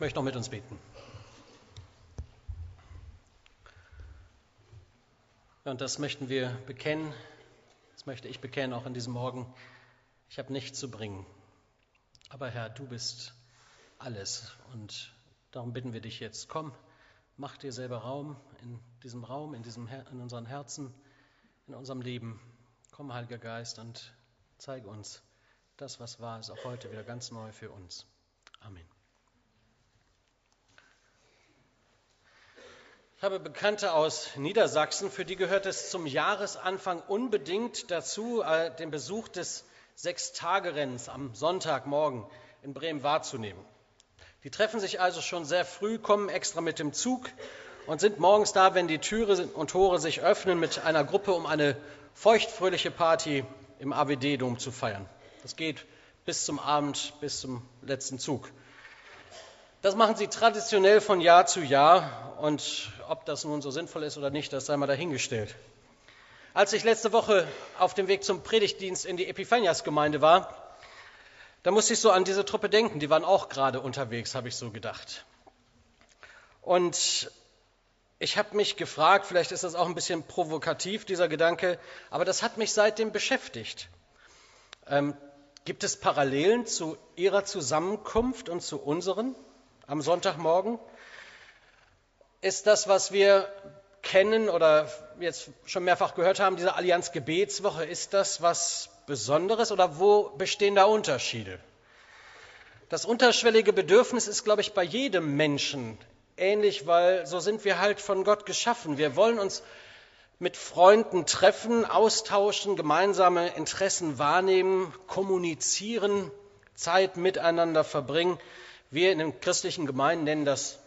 Ich möchte noch mit uns beten. Und das möchten wir bekennen, das möchte ich bekennen auch an diesem Morgen. Ich habe nichts zu bringen. Aber Herr, du bist alles. Und darum bitten wir dich jetzt, komm, mach dir selber Raum in diesem Raum, in, diesem, in unseren Herzen, in unserem Leben. Komm, Heiliger Geist, und zeige uns das, was wahr ist, auch heute wieder ganz neu für uns. Amen. Ich habe Bekannte aus Niedersachsen, für die gehört es zum Jahresanfang unbedingt dazu, äh, den Besuch des Sechstagerenns am Sonntagmorgen in Bremen wahrzunehmen. Die treffen sich also schon sehr früh, kommen extra mit dem Zug und sind morgens da, wenn die Türe und Tore sich öffnen, mit einer Gruppe, um eine feuchtfröhliche Party im AWD-Dom zu feiern. Das geht bis zum Abend, bis zum letzten Zug. Das machen sie traditionell von Jahr zu Jahr und ob das nun so sinnvoll ist oder nicht, das sei mal dahingestellt. Als ich letzte Woche auf dem Weg zum Predigtdienst in die Epiphanias-Gemeinde war, da musste ich so an diese Truppe denken. Die waren auch gerade unterwegs, habe ich so gedacht. Und ich habe mich gefragt, vielleicht ist das auch ein bisschen provokativ, dieser Gedanke, aber das hat mich seitdem beschäftigt. Ähm, gibt es Parallelen zu Ihrer Zusammenkunft und zu unseren? Am Sonntagmorgen, ist das, was wir kennen oder jetzt schon mehrfach gehört haben, diese Allianz Gebetswoche, ist das was Besonderes oder wo bestehen da Unterschiede? Das unterschwellige Bedürfnis ist, glaube ich, bei jedem Menschen ähnlich, weil so sind wir halt von Gott geschaffen. Wir wollen uns mit Freunden treffen, austauschen, gemeinsame Interessen wahrnehmen, kommunizieren, Zeit miteinander verbringen. Wir in den christlichen Gemeinden nennen das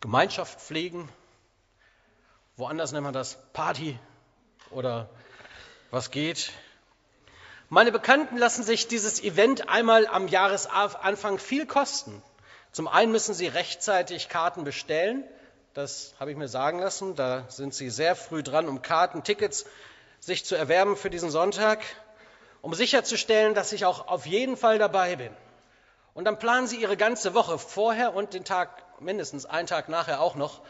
Gemeinschaft pflegen. Woanders nennt man das Party oder was geht. Meine Bekannten lassen sich dieses Event einmal am Jahresanfang viel kosten. Zum einen müssen sie rechtzeitig Karten bestellen. Das habe ich mir sagen lassen. Da sind sie sehr früh dran, um Karten, Tickets sich zu erwerben für diesen Sonntag, um sicherzustellen, dass ich auch auf jeden Fall dabei bin. Und dann planen Sie Ihre ganze Woche vorher und den Tag mindestens einen Tag nachher auch noch,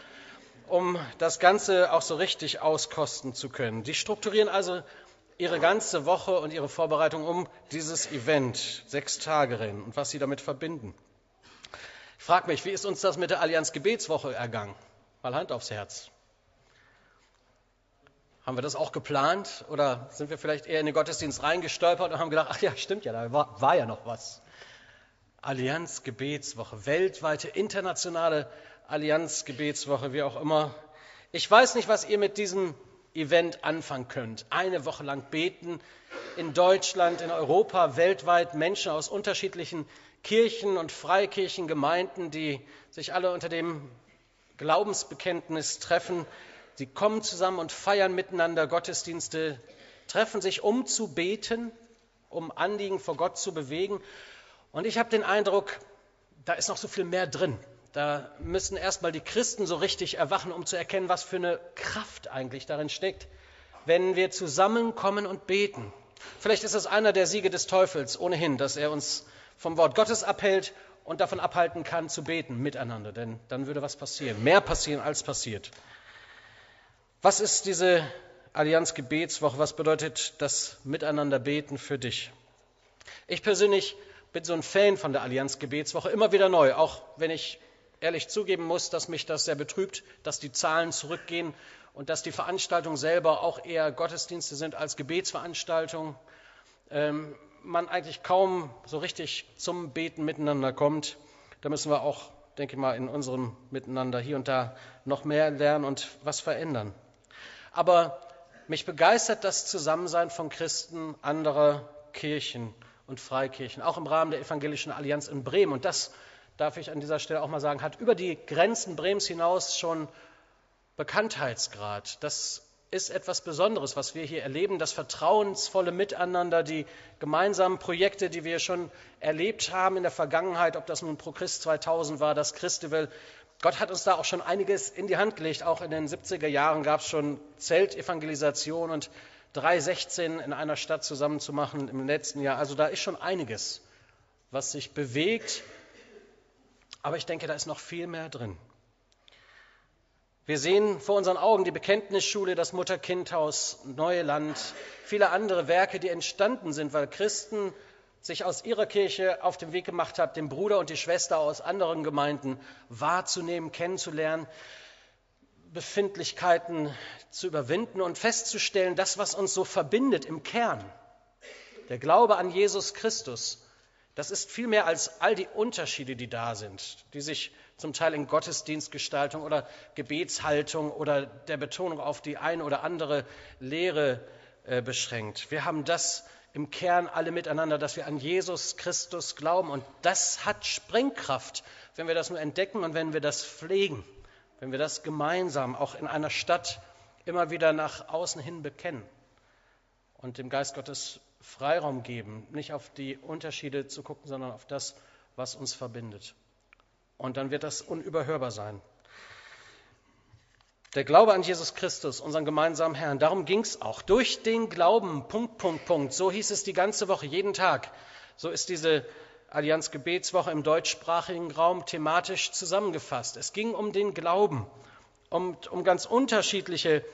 um das Ganze auch so richtig auskosten zu können. Die strukturieren also Ihre ganze Woche und Ihre Vorbereitung um dieses Event, sechs Tage Rennen und was Sie damit verbinden. Ich frage mich, wie ist uns das mit der Allianz Gebetswoche ergangen? Mal Hand aufs Herz. Haben wir das auch geplant oder sind wir vielleicht eher in den Gottesdienst reingestolpert und haben gedacht, ach ja, stimmt ja, da war, war ja noch was. Allianz Gebetswoche, weltweite, internationale Allianz Gebetswoche, wie auch immer. Ich weiß nicht, was ihr mit diesem Event anfangen könnt. Eine Woche lang beten in Deutschland, in Europa, weltweit Menschen aus unterschiedlichen Kirchen und Freikirchengemeinden, die sich alle unter dem Glaubensbekenntnis treffen. Sie kommen zusammen und feiern miteinander Gottesdienste, treffen sich, um zu beten, um Anliegen vor Gott zu bewegen. Und ich habe den Eindruck, da ist noch so viel mehr drin. Da müssen erstmal die Christen so richtig erwachen, um zu erkennen, was für eine Kraft eigentlich darin steckt, wenn wir zusammenkommen und beten. Vielleicht ist es einer der Siege des Teufels ohnehin, dass er uns vom Wort Gottes abhält und davon abhalten kann, zu beten miteinander. Denn dann würde was passieren, mehr passieren als passiert. Was ist diese Allianz Gebetswoche? Was bedeutet das Miteinander beten für dich? Ich persönlich bin so ein Fan von der Allianz Gebetswoche, immer wieder neu, auch wenn ich ehrlich zugeben muss, dass mich das sehr betrübt, dass die Zahlen zurückgehen und dass die Veranstaltungen selber auch eher Gottesdienste sind als Gebetsveranstaltungen. Ähm, man eigentlich kaum so richtig zum Beten miteinander kommt. Da müssen wir auch, denke ich mal, in unserem Miteinander hier und da noch mehr lernen und was verändern. Aber mich begeistert das Zusammensein von Christen anderer Kirchen und Freikirchen, auch im Rahmen der Evangelischen Allianz in Bremen. Und das darf ich an dieser Stelle auch mal sagen, hat über die Grenzen Brems hinaus schon Bekanntheitsgrad. Das ist etwas Besonderes, was wir hier erleben, das vertrauensvolle Miteinander, die gemeinsamen Projekte, die wir schon erlebt haben in der Vergangenheit, ob das nun Pro Christ 2000 war, das Christival. Gott hat uns da auch schon einiges in die Hand gelegt. Auch in den 70er Jahren gab es schon Zeltevangelisation und 316 in einer Stadt zusammenzumachen im letzten Jahr. Also da ist schon einiges, was sich bewegt. Aber ich denke, da ist noch viel mehr drin. Wir sehen vor unseren Augen die Bekenntnisschule, das Mutter-Kind-Haus, Neue Land, viele andere Werke, die entstanden sind, weil Christen sich aus ihrer Kirche auf den Weg gemacht haben, den Bruder und die Schwester aus anderen Gemeinden wahrzunehmen, kennenzulernen, Befindlichkeiten zu überwinden und festzustellen, das, was uns so verbindet im Kern, der Glaube an Jesus Christus, das ist viel mehr als all die Unterschiede, die da sind, die sich zum Teil in Gottesdienstgestaltung oder Gebetshaltung oder der Betonung auf die eine oder andere Lehre äh, beschränkt. Wir haben das im Kern alle miteinander, dass wir an Jesus Christus glauben. Und das hat Sprengkraft, wenn wir das nur entdecken und wenn wir das pflegen, wenn wir das gemeinsam auch in einer Stadt immer wieder nach außen hin bekennen und dem Geist Gottes Freiraum geben, nicht auf die Unterschiede zu gucken, sondern auf das, was uns verbindet. Und dann wird das unüberhörbar sein. Der Glaube an Jesus Christus, unseren gemeinsamen Herrn, darum ging es auch. Durch den Glauben, Punkt, Punkt, Punkt. So hieß es die ganze Woche, jeden Tag. So ist diese Allianz Gebetswoche im deutschsprachigen Raum thematisch zusammengefasst. Es ging um den Glauben, um, um ganz unterschiedliche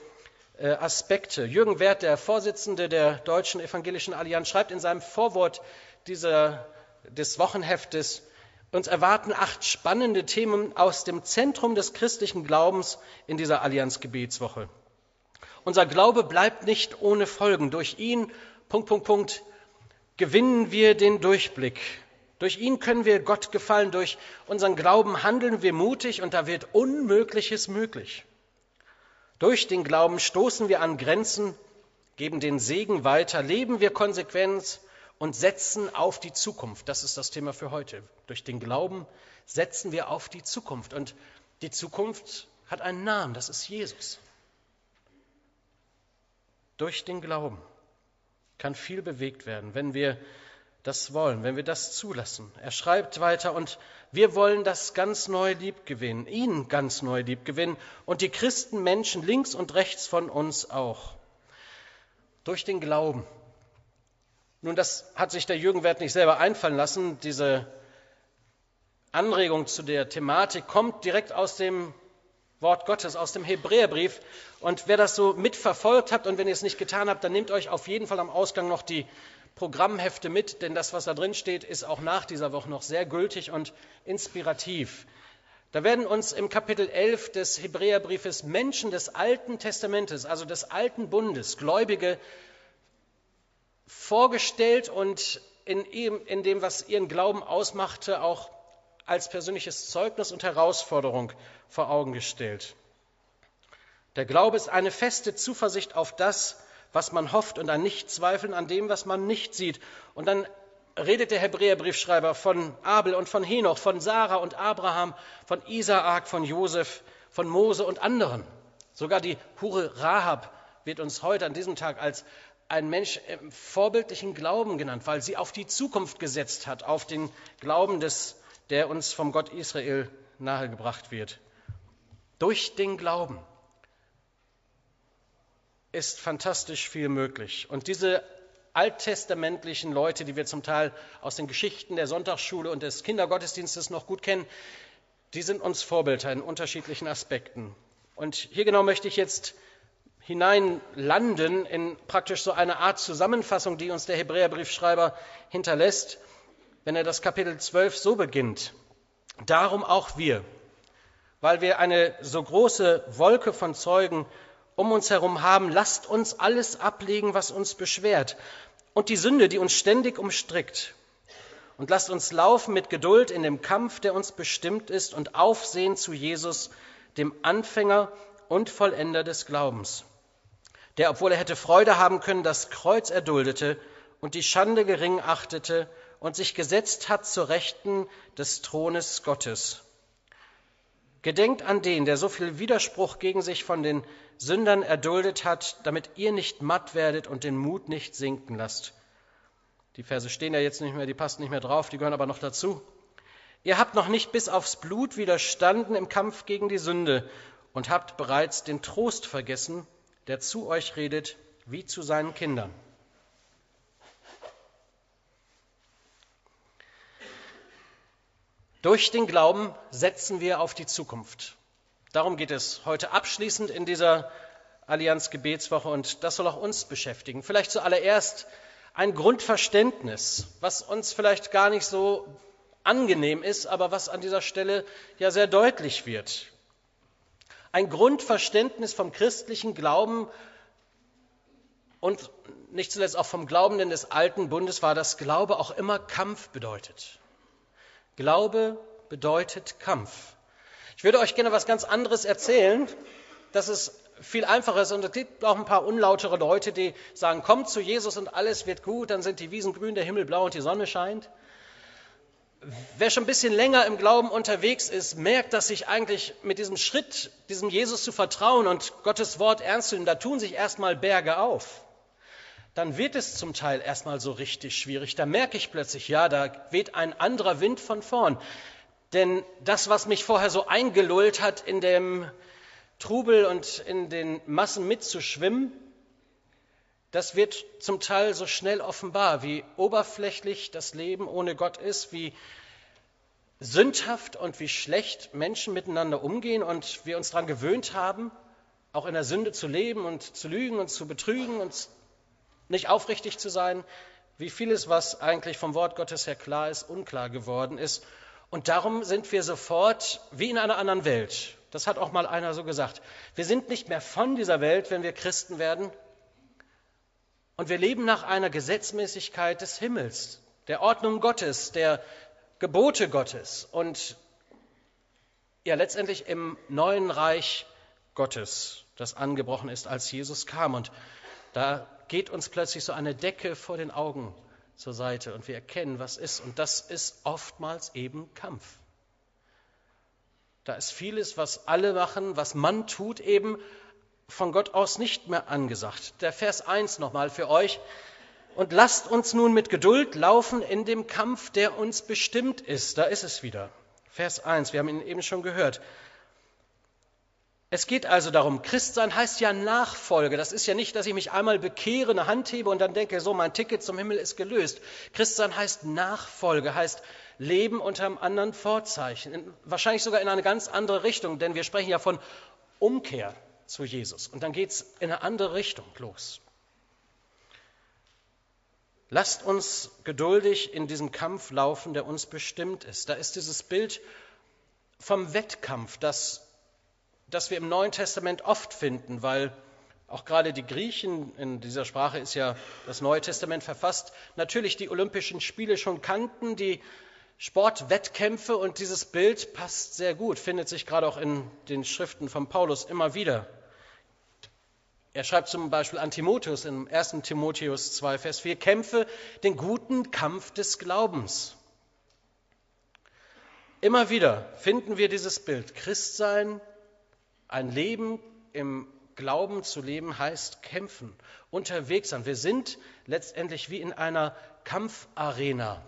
äh, Aspekte. Jürgen Werth, der Vorsitzende der Deutschen Evangelischen Allianz, schreibt in seinem Vorwort dieser, des Wochenheftes, uns erwarten acht spannende Themen aus dem Zentrum des christlichen Glaubens in dieser Allianz Gebetswoche. Unser Glaube bleibt nicht ohne Folgen. Durch ihn, Punkt, Punkt, Punkt, gewinnen wir den Durchblick. Durch ihn können wir Gott gefallen. Durch unseren Glauben handeln wir mutig und da wird Unmögliches möglich. Durch den Glauben stoßen wir an Grenzen, geben den Segen weiter, leben wir Konsequenz und setzen auf die Zukunft. Das ist das Thema für heute. Durch den Glauben setzen wir auf die Zukunft. Und die Zukunft hat einen Namen, das ist Jesus. Durch den Glauben kann viel bewegt werden, wenn wir das wollen, wenn wir das zulassen. Er schreibt weiter, und wir wollen das ganz neu lieb gewinnen, ihn ganz neu lieb gewinnen und die Christenmenschen links und rechts von uns auch. Durch den Glauben nun, das hat sich der Jürgen Wert nicht selber einfallen lassen. Diese Anregung zu der Thematik kommt direkt aus dem Wort Gottes, aus dem Hebräerbrief. Und wer das so mitverfolgt hat und wenn ihr es nicht getan habt, dann nehmt euch auf jeden Fall am Ausgang noch die Programmhefte mit, denn das, was da drin steht, ist auch nach dieser Woche noch sehr gültig und inspirativ. Da werden uns im Kapitel 11 des Hebräerbriefes Menschen des Alten Testamentes, also des Alten Bundes, Gläubige vorgestellt und in, ihm, in dem, was ihren Glauben ausmachte, auch als persönliches Zeugnis und Herausforderung vor Augen gestellt. Der Glaube ist eine feste Zuversicht auf das, was man hofft und ein Nichtzweifeln an dem, was man nicht sieht. Und dann redet der Hebräerbriefschreiber von Abel und von Henoch, von Sarah und Abraham, von Isaak, von Josef, von Mose und anderen. Sogar die Hure Rahab wird uns heute an diesem Tag als ein Mensch im vorbildlichen Glauben genannt, weil sie auf die Zukunft gesetzt hat, auf den Glauben, des, der uns vom Gott Israel nahegebracht wird. Durch den Glauben ist fantastisch viel möglich. Und diese alttestamentlichen Leute, die wir zum Teil aus den Geschichten der Sonntagsschule und des Kindergottesdienstes noch gut kennen, die sind uns Vorbilder in unterschiedlichen Aspekten. Und hier genau möchte ich jetzt hineinlanden in praktisch so eine Art Zusammenfassung, die uns der Hebräerbriefschreiber hinterlässt, wenn er das Kapitel 12 so beginnt. Darum auch wir, weil wir eine so große Wolke von Zeugen um uns herum haben, lasst uns alles ablegen, was uns beschwert und die Sünde, die uns ständig umstrickt. Und lasst uns laufen mit Geduld in dem Kampf, der uns bestimmt ist, und aufsehen zu Jesus, dem Anfänger und Vollender des Glaubens der, obwohl er hätte Freude haben können, das Kreuz erduldete und die Schande gering achtete und sich gesetzt hat zur Rechten des Thrones Gottes. Gedenkt an den, der so viel Widerspruch gegen sich von den Sündern erduldet hat, damit ihr nicht matt werdet und den Mut nicht sinken lasst. Die Verse stehen ja jetzt nicht mehr, die passen nicht mehr drauf, die gehören aber noch dazu. Ihr habt noch nicht bis aufs Blut widerstanden im Kampf gegen die Sünde und habt bereits den Trost vergessen, der zu euch redet wie zu seinen Kindern. Durch den Glauben setzen wir auf die Zukunft. Darum geht es heute abschließend in dieser Allianz Gebetswoche und das soll auch uns beschäftigen. Vielleicht zuallererst ein Grundverständnis, was uns vielleicht gar nicht so angenehm ist, aber was an dieser Stelle ja sehr deutlich wird. Ein Grundverständnis vom christlichen Glauben und nicht zuletzt auch vom Glaubenden des alten Bundes war, dass Glaube auch immer Kampf bedeutet. Glaube bedeutet Kampf. Ich würde euch gerne was ganz anderes erzählen, dass es viel einfacher ist. Und es gibt auch ein paar unlautere Leute, die sagen, kommt zu Jesus und alles wird gut, dann sind die Wiesen grün, der Himmel blau und die Sonne scheint. Wer schon ein bisschen länger im Glauben unterwegs ist, merkt, dass sich eigentlich mit diesem Schritt, diesem Jesus zu vertrauen und Gottes Wort ernst zu nehmen, da tun sich erstmal Berge auf. Dann wird es zum Teil erstmal so richtig schwierig. Da merke ich plötzlich, ja, da weht ein anderer Wind von vorn. Denn das, was mich vorher so eingelullt hat, in dem Trubel und in den Massen mitzuschwimmen, das wird zum Teil so schnell offenbar, wie oberflächlich das Leben ohne Gott ist, wie sündhaft und wie schlecht Menschen miteinander umgehen und wir uns daran gewöhnt haben, auch in der Sünde zu leben und zu lügen und zu betrügen und nicht aufrichtig zu sein, wie vieles, was eigentlich vom Wort Gottes her klar ist, unklar geworden ist. Und darum sind wir sofort wie in einer anderen Welt. Das hat auch mal einer so gesagt. Wir sind nicht mehr von dieser Welt, wenn wir Christen werden, und wir leben nach einer Gesetzmäßigkeit des Himmels, der Ordnung Gottes, der Gebote Gottes und ja letztendlich im neuen Reich Gottes, das angebrochen ist, als Jesus kam. Und da geht uns plötzlich so eine Decke vor den Augen zur Seite und wir erkennen, was ist. Und das ist oftmals eben Kampf. Da ist vieles, was alle machen, was man tut, eben von Gott aus nicht mehr angesagt. Der Vers 1 nochmal für euch. Und lasst uns nun mit Geduld laufen in dem Kampf, der uns bestimmt ist. Da ist es wieder. Vers 1, wir haben ihn eben schon gehört. Es geht also darum, Christsein heißt ja Nachfolge. Das ist ja nicht, dass ich mich einmal bekehre, eine Hand hebe und dann denke, so, mein Ticket zum Himmel ist gelöst. Christsein heißt Nachfolge, heißt Leben unter einem anderen Vorzeichen. Wahrscheinlich sogar in eine ganz andere Richtung, denn wir sprechen ja von Umkehr zu Jesus. Und dann geht es in eine andere Richtung los. Lasst uns geduldig in diesem Kampf laufen, der uns bestimmt ist. Da ist dieses Bild vom Wettkampf, das, das wir im Neuen Testament oft finden, weil auch gerade die Griechen, in dieser Sprache ist ja das Neue Testament verfasst, natürlich die Olympischen Spiele schon kannten, die Sportwettkämpfe und dieses Bild passt sehr gut, findet sich gerade auch in den Schriften von Paulus immer wieder. Er schreibt zum Beispiel an Timotheus im 1. Timotheus 2, Vers 4, kämpfe den guten Kampf des Glaubens. Immer wieder finden wir dieses Bild. Christsein, ein Leben im Glauben zu leben, heißt kämpfen, unterwegs sein. Wir sind letztendlich wie in einer Kampfarena.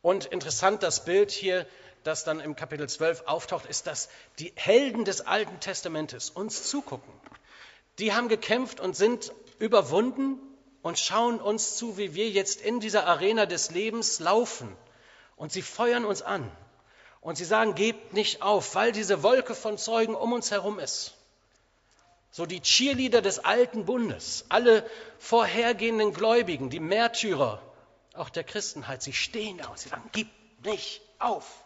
Und interessant, das Bild hier, das dann im Kapitel 12 auftaucht, ist, dass die Helden des Alten Testamentes uns zugucken. Die haben gekämpft und sind überwunden und schauen uns zu, wie wir jetzt in dieser Arena des Lebens laufen. Und sie feuern uns an. Und sie sagen, gebt nicht auf, weil diese Wolke von Zeugen um uns herum ist. So die Cheerleader des alten Bundes, alle vorhergehenden Gläubigen, die Märtyrer, auch der Christenheit, sie stehen da und sie sagen, gib nicht auf,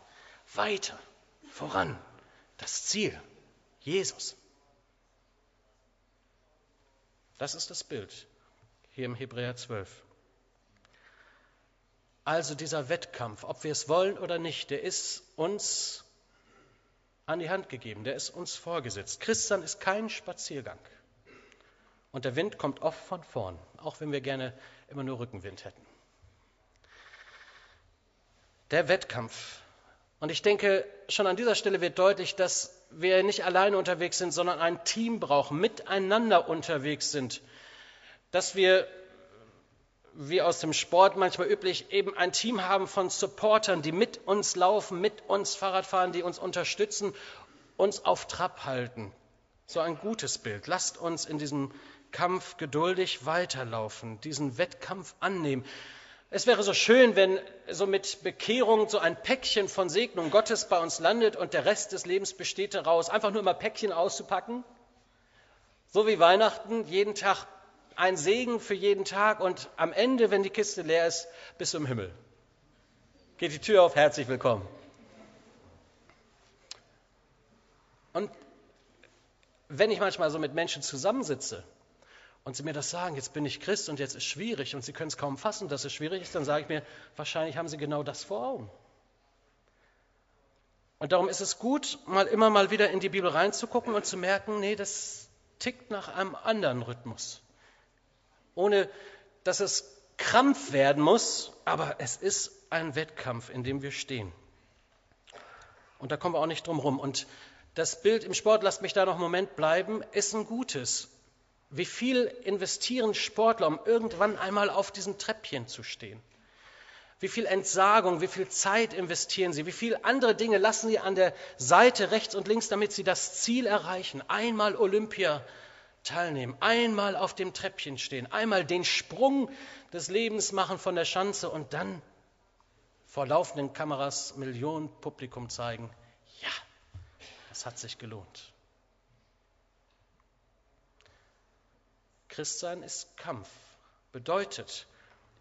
weiter, voran, das Ziel, Jesus. Das ist das Bild hier im Hebräer 12. Also dieser Wettkampf, ob wir es wollen oder nicht, der ist uns an die Hand gegeben, der ist uns vorgesetzt. Christian ist kein Spaziergang. Und der Wind kommt oft von vorn, auch wenn wir gerne immer nur Rückenwind hätten. Der Wettkampf. Und ich denke, schon an dieser Stelle wird deutlich, dass wir nicht alleine unterwegs sind, sondern ein Team brauchen, miteinander unterwegs sind. Dass wir, wie aus dem Sport manchmal üblich, eben ein Team haben von Supportern, die mit uns laufen, mit uns Fahrrad fahren, die uns unterstützen, uns auf Trab halten. So ein gutes Bild. Lasst uns in diesem Kampf geduldig weiterlaufen, diesen Wettkampf annehmen. Es wäre so schön, wenn so mit Bekehrung so ein Päckchen von Segnung Gottes bei uns landet und der Rest des Lebens besteht daraus, einfach nur immer Päckchen auszupacken. So wie Weihnachten, jeden Tag ein Segen für jeden Tag und am Ende, wenn die Kiste leer ist, bis zum Himmel. Geht die Tür auf, herzlich willkommen. Und wenn ich manchmal so mit Menschen zusammensitze und sie mir das sagen, jetzt bin ich Christ und jetzt ist es schwierig und sie können es kaum fassen, dass es schwierig ist, dann sage ich mir, wahrscheinlich haben sie genau das vor Augen. Und darum ist es gut, mal immer mal wieder in die Bibel reinzugucken und zu merken, nee, das tickt nach einem anderen Rhythmus. Ohne dass es Krampf werden muss, aber es ist ein Wettkampf, in dem wir stehen. Und da kommen wir auch nicht drum rum. Und das Bild im Sport, lasst mich da noch einen Moment bleiben, ist ein gutes. Wie viel investieren Sportler, um irgendwann einmal auf diesem Treppchen zu stehen? Wie viel Entsagung, wie viel Zeit investieren sie? Wie viele andere Dinge lassen sie an der Seite rechts und links, damit sie das Ziel erreichen? Einmal Olympia teilnehmen, einmal auf dem Treppchen stehen, einmal den Sprung des Lebens machen von der Schanze und dann vor laufenden Kameras Millionen Publikum zeigen, ja, das hat sich gelohnt. Christsein ist Kampf. Bedeutet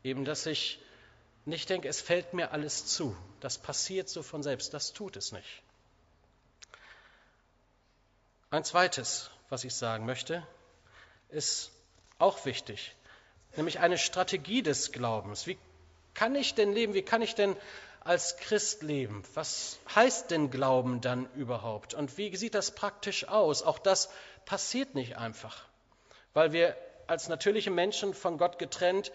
eben, dass ich nicht denke, es fällt mir alles zu. Das passiert so von selbst. Das tut es nicht. Ein zweites, was ich sagen möchte, ist auch wichtig, nämlich eine Strategie des Glaubens. Wie kann ich denn leben? Wie kann ich denn als Christ leben? Was heißt denn Glauben dann überhaupt? Und wie sieht das praktisch aus? Auch das passiert nicht einfach, weil wir als natürliche Menschen von Gott getrennt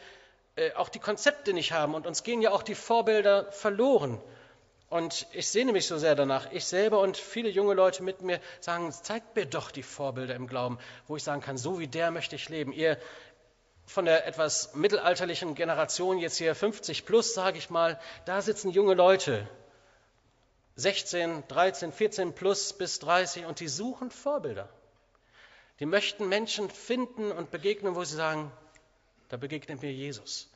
äh, auch die Konzepte nicht haben und uns gehen ja auch die Vorbilder verloren. Und ich sehne mich so sehr danach. Ich selber und viele junge Leute mit mir sagen, zeigt mir doch die Vorbilder im Glauben, wo ich sagen kann, so wie der möchte ich leben. Ihr von der etwas mittelalterlichen Generation, jetzt hier 50 plus, sage ich mal, da sitzen junge Leute, 16, 13, 14 plus bis 30 und die suchen Vorbilder. Die möchten Menschen finden und begegnen, wo sie sagen, da begegnet mir Jesus.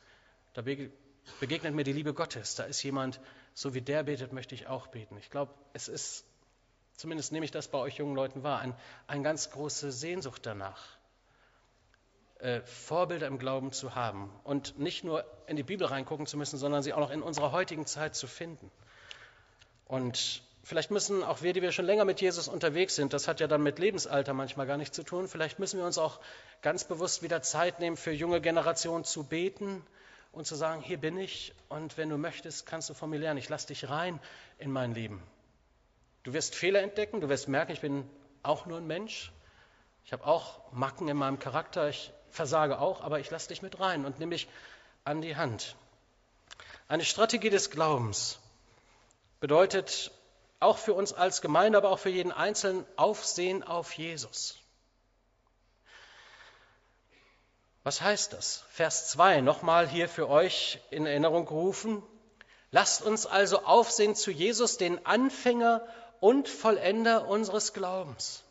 Da begegnet mir die Liebe Gottes. Da ist jemand, so wie der betet, möchte ich auch beten. Ich glaube, es ist, zumindest nehme ich das bei euch jungen Leuten wahr, ein, eine ganz große Sehnsucht danach, äh, Vorbilder im Glauben zu haben und nicht nur in die Bibel reingucken zu müssen, sondern sie auch noch in unserer heutigen Zeit zu finden. Und Vielleicht müssen auch wir, die wir schon länger mit Jesus unterwegs sind, das hat ja dann mit Lebensalter manchmal gar nichts zu tun, vielleicht müssen wir uns auch ganz bewusst wieder Zeit nehmen, für junge Generationen zu beten und zu sagen, hier bin ich und wenn du möchtest, kannst du von mir lernen. Ich lasse dich rein in mein Leben. Du wirst Fehler entdecken, du wirst merken, ich bin auch nur ein Mensch. Ich habe auch Macken in meinem Charakter, ich versage auch, aber ich lasse dich mit rein und nehme dich an die Hand. Eine Strategie des Glaubens bedeutet auch für uns als Gemeinde, aber auch für jeden Einzelnen Aufsehen auf Jesus. Was heißt das? Vers 2 nochmal hier für euch in Erinnerung gerufen. Lasst uns also aufsehen zu Jesus, den Anfänger und Vollender unseres Glaubens.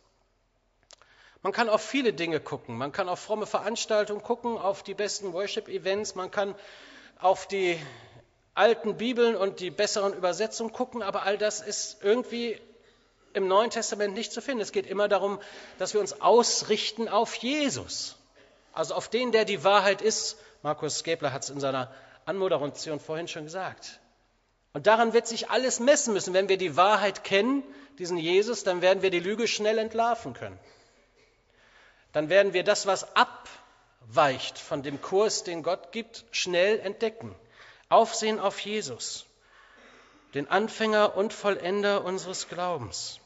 Man kann auf viele Dinge gucken. Man kann auf fromme Veranstaltungen gucken, auf die besten Worship-Events. Man kann auf die alten Bibeln und die besseren Übersetzungen gucken, aber all das ist irgendwie im Neuen Testament nicht zu finden. Es geht immer darum, dass wir uns ausrichten auf Jesus, also auf den, der die Wahrheit ist. Markus Gebler hat es in seiner Anmoderation vorhin schon gesagt. Und daran wird sich alles messen müssen. Wenn wir die Wahrheit kennen, diesen Jesus, dann werden wir die Lüge schnell entlarven können. Dann werden wir das, was abweicht von dem Kurs, den Gott gibt, schnell entdecken. Aufsehen auf Jesus, den Anfänger und Vollender unseres Glaubens.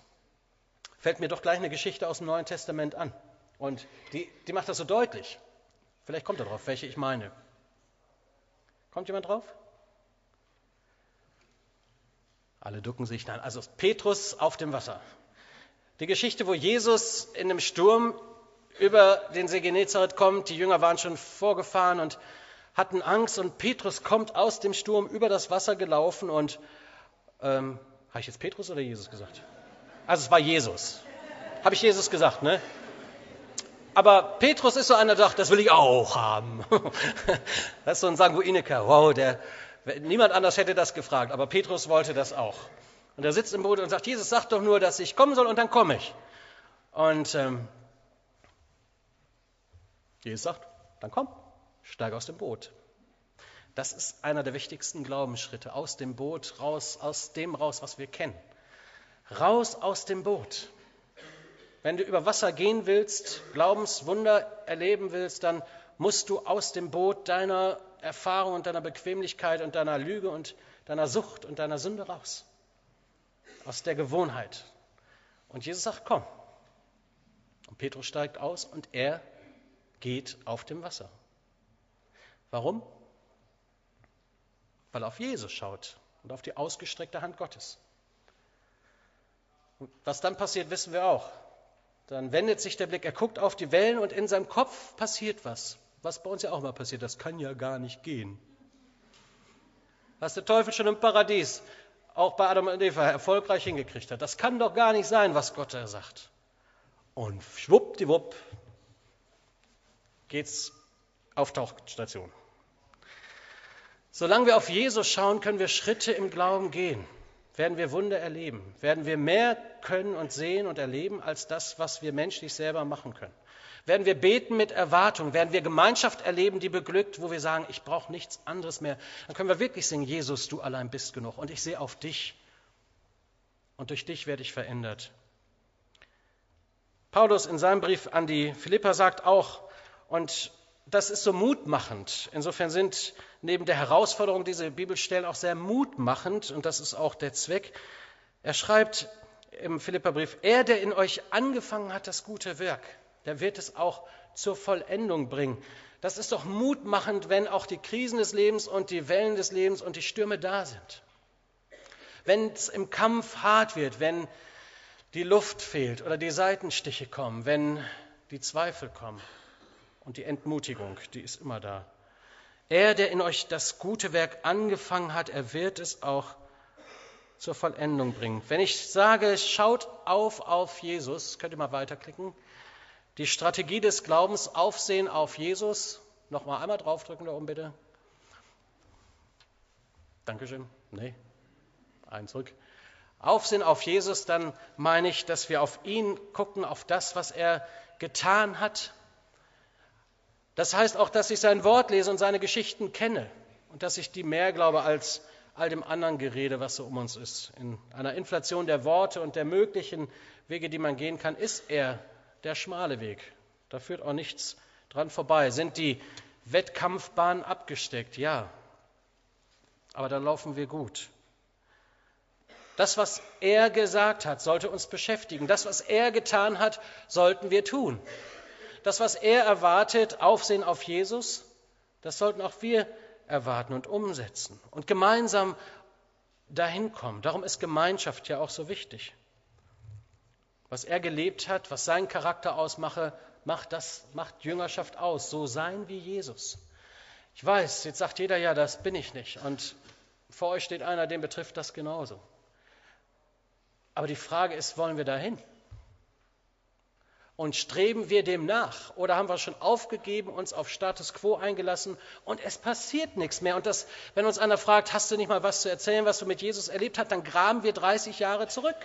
Fällt mir doch gleich eine Geschichte aus dem Neuen Testament an. Und die, die macht das so deutlich. Vielleicht kommt er drauf, welche ich meine. Kommt jemand drauf? Alle ducken sich. Nein, also Petrus auf dem Wasser. Die Geschichte, wo Jesus in einem Sturm über den See Genezareth kommt. Die Jünger waren schon vorgefahren und hatten Angst und Petrus kommt aus dem Sturm über das Wasser gelaufen und ähm, habe ich jetzt Petrus oder Jesus gesagt? Also es war Jesus. Habe ich Jesus gesagt, ne? Aber Petrus ist so einer, der sagt, das will ich auch haben. Das ist so ein Sanguiniker. Wow, der, niemand anders hätte das gefragt, aber Petrus wollte das auch. Und er sitzt im Boot und sagt, Jesus sagt doch nur, dass ich kommen soll und dann komme ich. Und ähm, Jesus sagt, dann komm, steig aus dem Boot. Das ist einer der wichtigsten Glaubensschritte. Aus dem Boot raus, aus dem raus, was wir kennen. Raus aus dem Boot. Wenn du über Wasser gehen willst, Glaubenswunder erleben willst, dann musst du aus dem Boot deiner Erfahrung und deiner Bequemlichkeit und deiner Lüge und deiner Sucht und deiner Sünde raus. Aus der Gewohnheit. Und Jesus sagt, komm. Und Petrus steigt aus und er geht auf dem Wasser. Warum? Weil er auf Jesus schaut und auf die ausgestreckte Hand Gottes. Und was dann passiert, wissen wir auch. Dann wendet sich der Blick, er guckt auf die Wellen und in seinem Kopf passiert was. Was bei uns ja auch mal passiert, das kann ja gar nicht gehen. Was der Teufel schon im Paradies, auch bei Adam und Eva, erfolgreich hingekriegt hat. Das kann doch gar nicht sein, was Gott da sagt. Und schwuppdiwupp geht's auf Tauchstation. Solange wir auf Jesus schauen, können wir Schritte im Glauben gehen werden wir Wunder erleben, werden wir mehr können und sehen und erleben als das, was wir menschlich selber machen können. Werden wir beten mit Erwartung, werden wir Gemeinschaft erleben, die beglückt, wo wir sagen, ich brauche nichts anderes mehr. Dann können wir wirklich singen, Jesus, du allein bist genug und ich sehe auf dich und durch dich werde ich verändert. Paulus in seinem Brief an die Philipper sagt auch, und das ist so mutmachend. Insofern sind neben der Herausforderung diese Bibelstellen auch sehr mutmachend und das ist auch der Zweck. Er schreibt im Philipperbrief, er, der in euch angefangen hat, das gute Werk, der wird es auch zur Vollendung bringen. Das ist doch mutmachend, wenn auch die Krisen des Lebens und die Wellen des Lebens und die Stürme da sind. Wenn es im Kampf hart wird, wenn die Luft fehlt oder die Seitenstiche kommen, wenn die Zweifel kommen und die Entmutigung, die ist immer da. Er, der in euch das gute Werk angefangen hat, er wird es auch zur Vollendung bringen. Wenn ich sage, schaut auf auf Jesus, könnt ihr mal weiterklicken. Die Strategie des Glaubens, Aufsehen auf Jesus. Nochmal einmal draufdrücken da oben bitte. Dankeschön. Nee, ein zurück. Aufsehen auf Jesus, dann meine ich, dass wir auf ihn gucken, auf das, was er getan hat, das heißt auch, dass ich sein Wort lese und seine Geschichten kenne und dass ich die mehr glaube als all dem anderen Gerede, was so um uns ist. In einer Inflation der Worte und der möglichen Wege, die man gehen kann, ist er der schmale Weg. Da führt auch nichts dran vorbei. Sind die Wettkampfbahnen abgesteckt? Ja. Aber dann laufen wir gut. Das, was er gesagt hat, sollte uns beschäftigen. Das, was er getan hat, sollten wir tun das, was er erwartet, Aufsehen auf Jesus, das sollten auch wir erwarten und umsetzen und gemeinsam dahin kommen. Darum ist Gemeinschaft ja auch so wichtig. Was er gelebt hat, was seinen Charakter ausmache, macht das macht Jüngerschaft aus. So sein wie Jesus. Ich weiß, jetzt sagt jeder ja, das bin ich nicht. Und vor euch steht einer, den betrifft das genauso. Aber die Frage ist, wollen wir dahin? Und streben wir dem nach? Oder haben wir schon aufgegeben, uns auf Status quo eingelassen und es passiert nichts mehr? Und das, wenn uns einer fragt, hast du nicht mal was zu erzählen, was du mit Jesus erlebt hast, dann graben wir 30 Jahre zurück.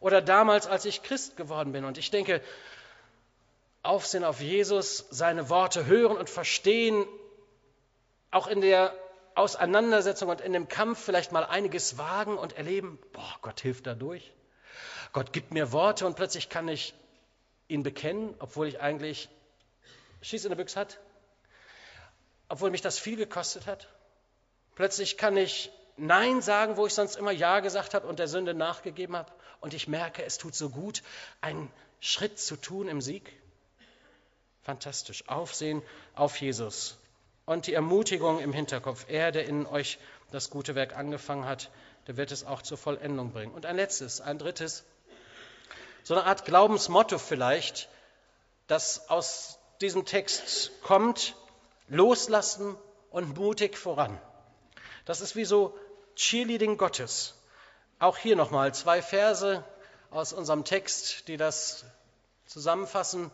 Oder damals, als ich Christ geworden bin. Und ich denke, Aufsehen auf Jesus, seine Worte hören und verstehen, auch in der Auseinandersetzung und in dem Kampf vielleicht mal einiges wagen und erleben, boah, Gott hilft dadurch. Gott gibt mir Worte und plötzlich kann ich ihn bekennen, obwohl ich eigentlich Schieß in der Büchse hat, obwohl mich das viel gekostet hat. Plötzlich kann ich Nein sagen, wo ich sonst immer Ja gesagt habe und der Sünde nachgegeben habe. Und ich merke, es tut so gut, einen Schritt zu tun im Sieg. Fantastisch. Aufsehen auf Jesus. Und die Ermutigung im Hinterkopf. Er, der in euch das gute Werk angefangen hat, der wird es auch zur Vollendung bringen. Und ein letztes, ein drittes, so eine Art Glaubensmotto vielleicht, das aus diesem Text kommt, loslassen und mutig voran. Das ist wie so Cheerleading Gottes. Auch hier nochmal zwei Verse aus unserem Text, die das zusammenfassen.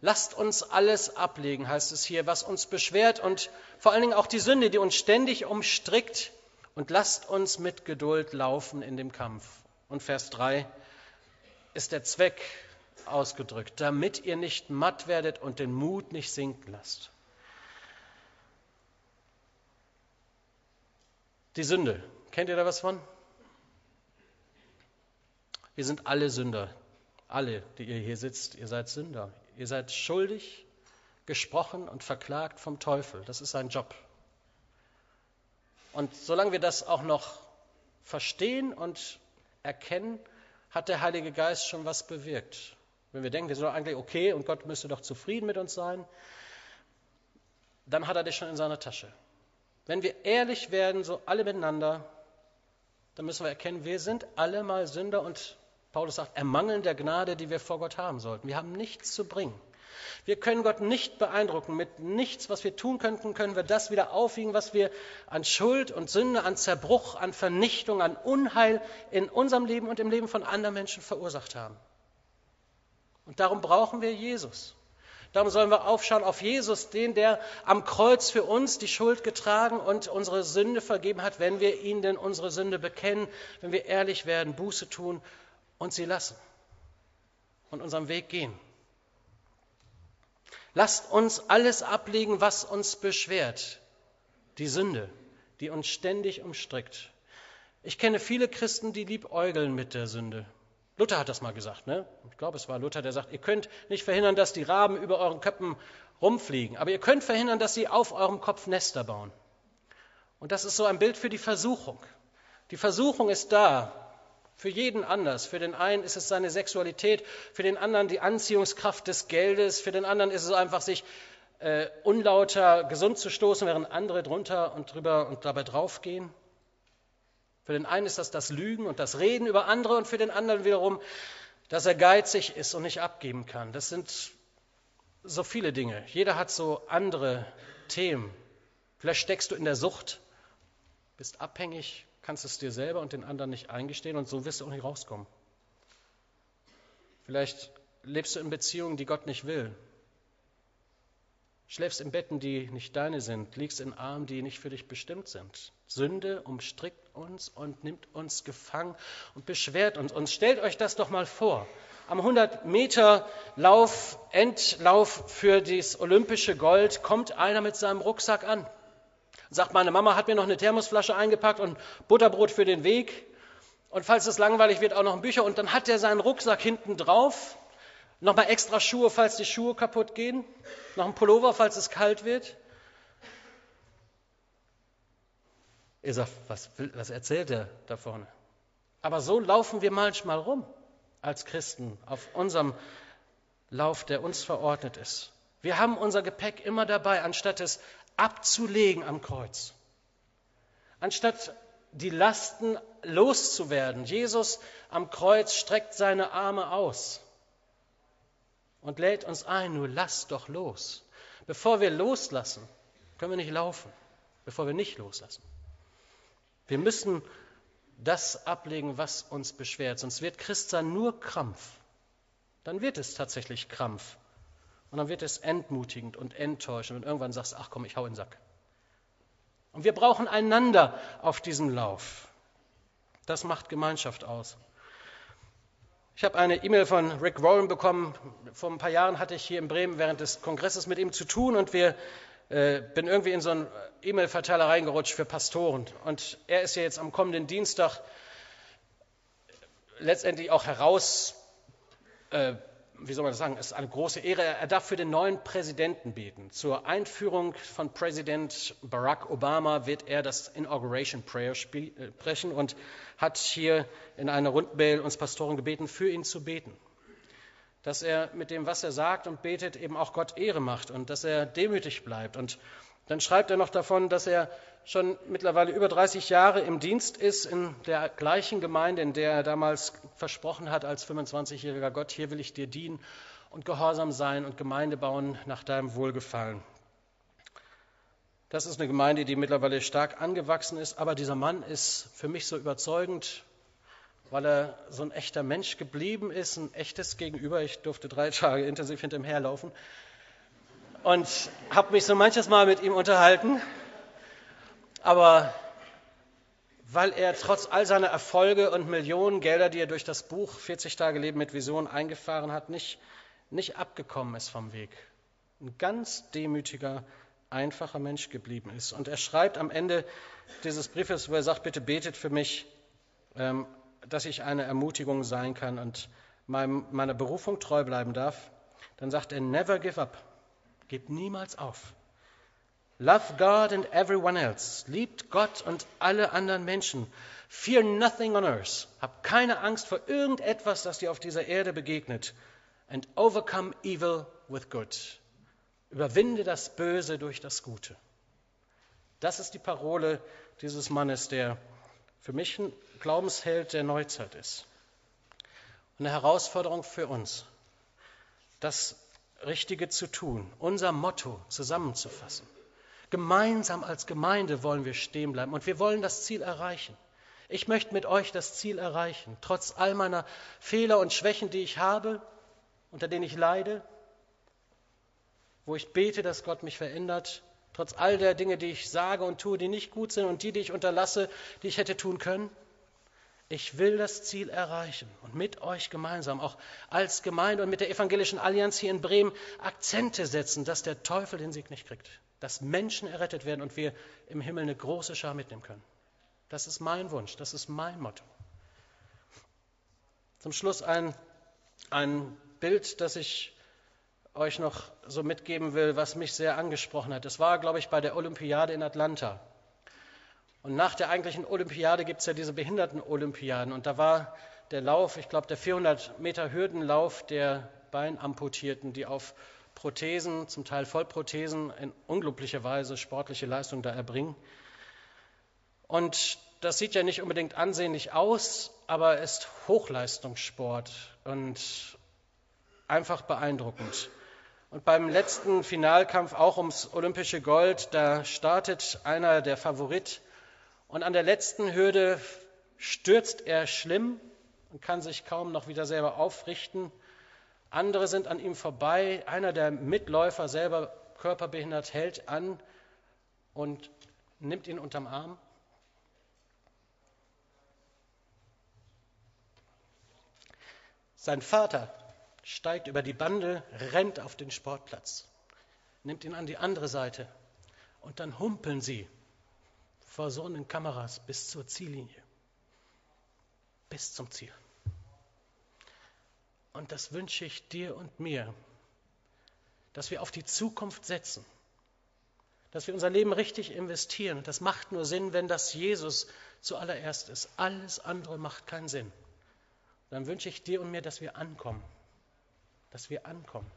Lasst uns alles ablegen, heißt es hier, was uns beschwert und vor allen Dingen auch die Sünde, die uns ständig umstrickt. Und lasst uns mit Geduld laufen in dem Kampf. Und Vers 3 ist der Zweck ausgedrückt, damit ihr nicht matt werdet und den Mut nicht sinken lasst. Die Sünde, kennt ihr da was von? Wir sind alle Sünder. Alle, die ihr hier sitzt, ihr seid Sünder. Ihr seid schuldig, gesprochen und verklagt vom Teufel. Das ist sein Job. Und solange wir das auch noch verstehen und erkennen, hat der Heilige Geist schon was bewirkt. Wenn wir denken, wir sind doch eigentlich okay und Gott müsste doch zufrieden mit uns sein, dann hat er dich schon in seiner Tasche. Wenn wir ehrlich werden, so alle miteinander, dann müssen wir erkennen, wir sind alle mal Sünder und Paulus sagt, ermangeln der Gnade, die wir vor Gott haben sollten. Wir haben nichts zu bringen. Wir können Gott nicht beeindrucken. Mit nichts, was wir tun könnten, können wir das wieder aufwiegen, was wir an Schuld und Sünde, an Zerbruch, an Vernichtung, an Unheil in unserem Leben und im Leben von anderen Menschen verursacht haben. Und darum brauchen wir Jesus. Darum sollen wir aufschauen auf Jesus, den, der am Kreuz für uns die Schuld getragen und unsere Sünde vergeben hat, wenn wir ihn denn unsere Sünde bekennen, wenn wir ehrlich werden, Buße tun und sie lassen und unserem Weg gehen. Lasst uns alles ablegen, was uns beschwert. Die Sünde, die uns ständig umstrickt. Ich kenne viele Christen, die liebäugeln mit der Sünde. Luther hat das mal gesagt, ne? Ich glaube, es war Luther, der sagt, ihr könnt nicht verhindern, dass die Raben über euren Köpfen rumfliegen, aber ihr könnt verhindern, dass sie auf eurem Kopf Nester bauen. Und das ist so ein Bild für die Versuchung. Die Versuchung ist da, für jeden anders. Für den einen ist es seine Sexualität, für den anderen die Anziehungskraft des Geldes, für den anderen ist es einfach, sich äh, unlauter gesund zu stoßen, während andere drunter und drüber und dabei draufgehen. Für den einen ist das das Lügen und das Reden über andere und für den anderen wiederum, dass er geizig ist und nicht abgeben kann. Das sind so viele Dinge. Jeder hat so andere Themen. Vielleicht steckst du in der Sucht, bist abhängig, kannst es dir selber und den anderen nicht eingestehen und so wirst du auch nicht rauskommen. Vielleicht lebst du in Beziehungen, die Gott nicht will schläfst in Betten, die nicht deine sind, liegst in Armen, die nicht für dich bestimmt sind. Sünde umstrickt uns und nimmt uns gefangen und beschwert uns. Und stellt euch das doch mal vor. Am 100 Meter Lauf, Endlauf für das olympische Gold kommt einer mit seinem Rucksack an. Sagt, meine Mama hat mir noch eine Thermosflasche eingepackt und Butterbrot für den Weg. Und falls es langweilig wird, auch noch ein Bücher. Und dann hat er seinen Rucksack hinten drauf Nochmal extra Schuhe, falls die Schuhe kaputt gehen. Noch ein Pullover, falls es kalt wird. Ihr sagt, was, was erzählt er da vorne? Aber so laufen wir manchmal rum als Christen auf unserem Lauf, der uns verordnet ist. Wir haben unser Gepäck immer dabei, anstatt es abzulegen am Kreuz. Anstatt die Lasten loszuwerden. Jesus am Kreuz streckt seine Arme aus und lädt uns ein, nur lass doch los. Bevor wir loslassen, können wir nicht laufen, bevor wir nicht loslassen. Wir müssen das ablegen, was uns beschwert, sonst wird Christsein nur Krampf. Dann wird es tatsächlich Krampf. Und dann wird es entmutigend und enttäuschend und irgendwann sagst du, ach komm, ich hau in den Sack. Und wir brauchen einander auf diesem Lauf. Das macht Gemeinschaft aus. Ich habe eine E-Mail von Rick Warren bekommen. Vor ein paar Jahren hatte ich hier in Bremen während des Kongresses mit ihm zu tun und wir äh, bin irgendwie in so einen E-Mail-Verteiler reingerutscht für Pastoren. Und er ist ja jetzt am kommenden Dienstag letztendlich auch heraus äh, wie soll man das sagen, es ist eine große Ehre. Er darf für den neuen Präsidenten beten. Zur Einführung von Präsident Barack Obama wird er das Inauguration Prayer äh, sprechen und hat hier in einer Rundmail uns Pastoren gebeten, für ihn zu beten. Dass er mit dem, was er sagt und betet, eben auch Gott Ehre macht und dass er demütig bleibt. Und dann schreibt er noch davon, dass er schon mittlerweile über 30 Jahre im Dienst ist in der gleichen Gemeinde, in der er damals versprochen hat als 25-jähriger Gott, hier will ich dir dienen und gehorsam sein und Gemeinde bauen nach deinem Wohlgefallen. Das ist eine Gemeinde, die mittlerweile stark angewachsen ist, aber dieser Mann ist für mich so überzeugend weil er so ein echter Mensch geblieben ist, ein echtes Gegenüber. Ich durfte drei Tage intensiv hinter ihm herlaufen und habe mich so manches Mal mit ihm unterhalten. Aber weil er trotz all seiner Erfolge und Millionen Gelder, die er durch das Buch 40 Tage Leben mit Vision eingefahren hat, nicht, nicht abgekommen ist vom Weg. Ein ganz demütiger, einfacher Mensch geblieben ist. Und er schreibt am Ende dieses Briefes, wo er sagt, bitte betet für mich, ähm, dass ich eine Ermutigung sein kann und meiner Berufung treu bleiben darf. Dann sagt er, never give up. Gebt niemals auf. Love God and everyone else. Liebt Gott und alle anderen Menschen. Fear nothing on earth. Habt keine Angst vor irgendetwas, das dir auf dieser Erde begegnet. And overcome evil with good. Überwinde das Böse durch das Gute. Das ist die Parole dieses Mannes, der für mich ein Glaubensheld der Neuzeit ist. eine Herausforderung für uns, das Richtige zu tun, unser Motto zusammenzufassen. Gemeinsam als Gemeinde wollen wir stehen bleiben und wir wollen das Ziel erreichen. Ich möchte mit euch das Ziel erreichen, trotz all meiner Fehler und Schwächen, die ich habe, unter denen ich leide, wo ich bete, dass Gott mich verändert, trotz all der Dinge, die ich sage und tue, die nicht gut sind und die, die ich unterlasse, die ich hätte tun können. Ich will das Ziel erreichen und mit euch gemeinsam, auch als Gemeinde und mit der Evangelischen Allianz hier in Bremen, Akzente setzen, dass der Teufel den Sieg nicht kriegt, dass Menschen errettet werden und wir im Himmel eine große Schar mitnehmen können. Das ist mein Wunsch, das ist mein Motto. Zum Schluss ein, ein Bild, das ich euch noch so mitgeben will, was mich sehr angesprochen hat. Es war, glaube ich, bei der Olympiade in Atlanta. Und nach der eigentlichen Olympiade gibt es ja diese Behinderten-Olympiaden. Und da war der Lauf, ich glaube, der 400 Meter Hürdenlauf der Beinamputierten, die auf Prothesen, zum Teil Vollprothesen, in unglaublicher Weise sportliche Leistung da erbringen. Und das sieht ja nicht unbedingt ansehnlich aus, aber ist Hochleistungssport und einfach beeindruckend. Und beim letzten Finalkampf auch ums olympische Gold, da startet einer der Favorit und an der letzten Hürde stürzt er schlimm und kann sich kaum noch wieder selber aufrichten. Andere sind an ihm vorbei. Einer der Mitläufer, selber körperbehindert, hält an und nimmt ihn unterm Arm. Sein Vater steigt über die Bande, rennt auf den Sportplatz, nimmt ihn an die andere Seite und dann humpeln sie vor so einen Kameras bis zur Ziellinie. Bis zum Ziel. Und das wünsche ich dir und mir, dass wir auf die Zukunft setzen, dass wir unser Leben richtig investieren. Das macht nur Sinn, wenn das Jesus zuallererst ist. Alles andere macht keinen Sinn. Dann wünsche ich dir und mir, dass wir ankommen, dass wir ankommen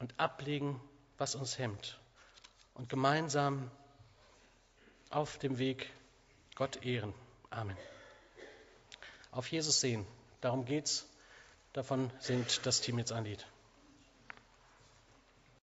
und ablegen, was uns hemmt und gemeinsam auf dem Weg Gott ehren. Amen. Auf Jesus sehen. Darum geht's. Davon singt das Team jetzt ein Lied.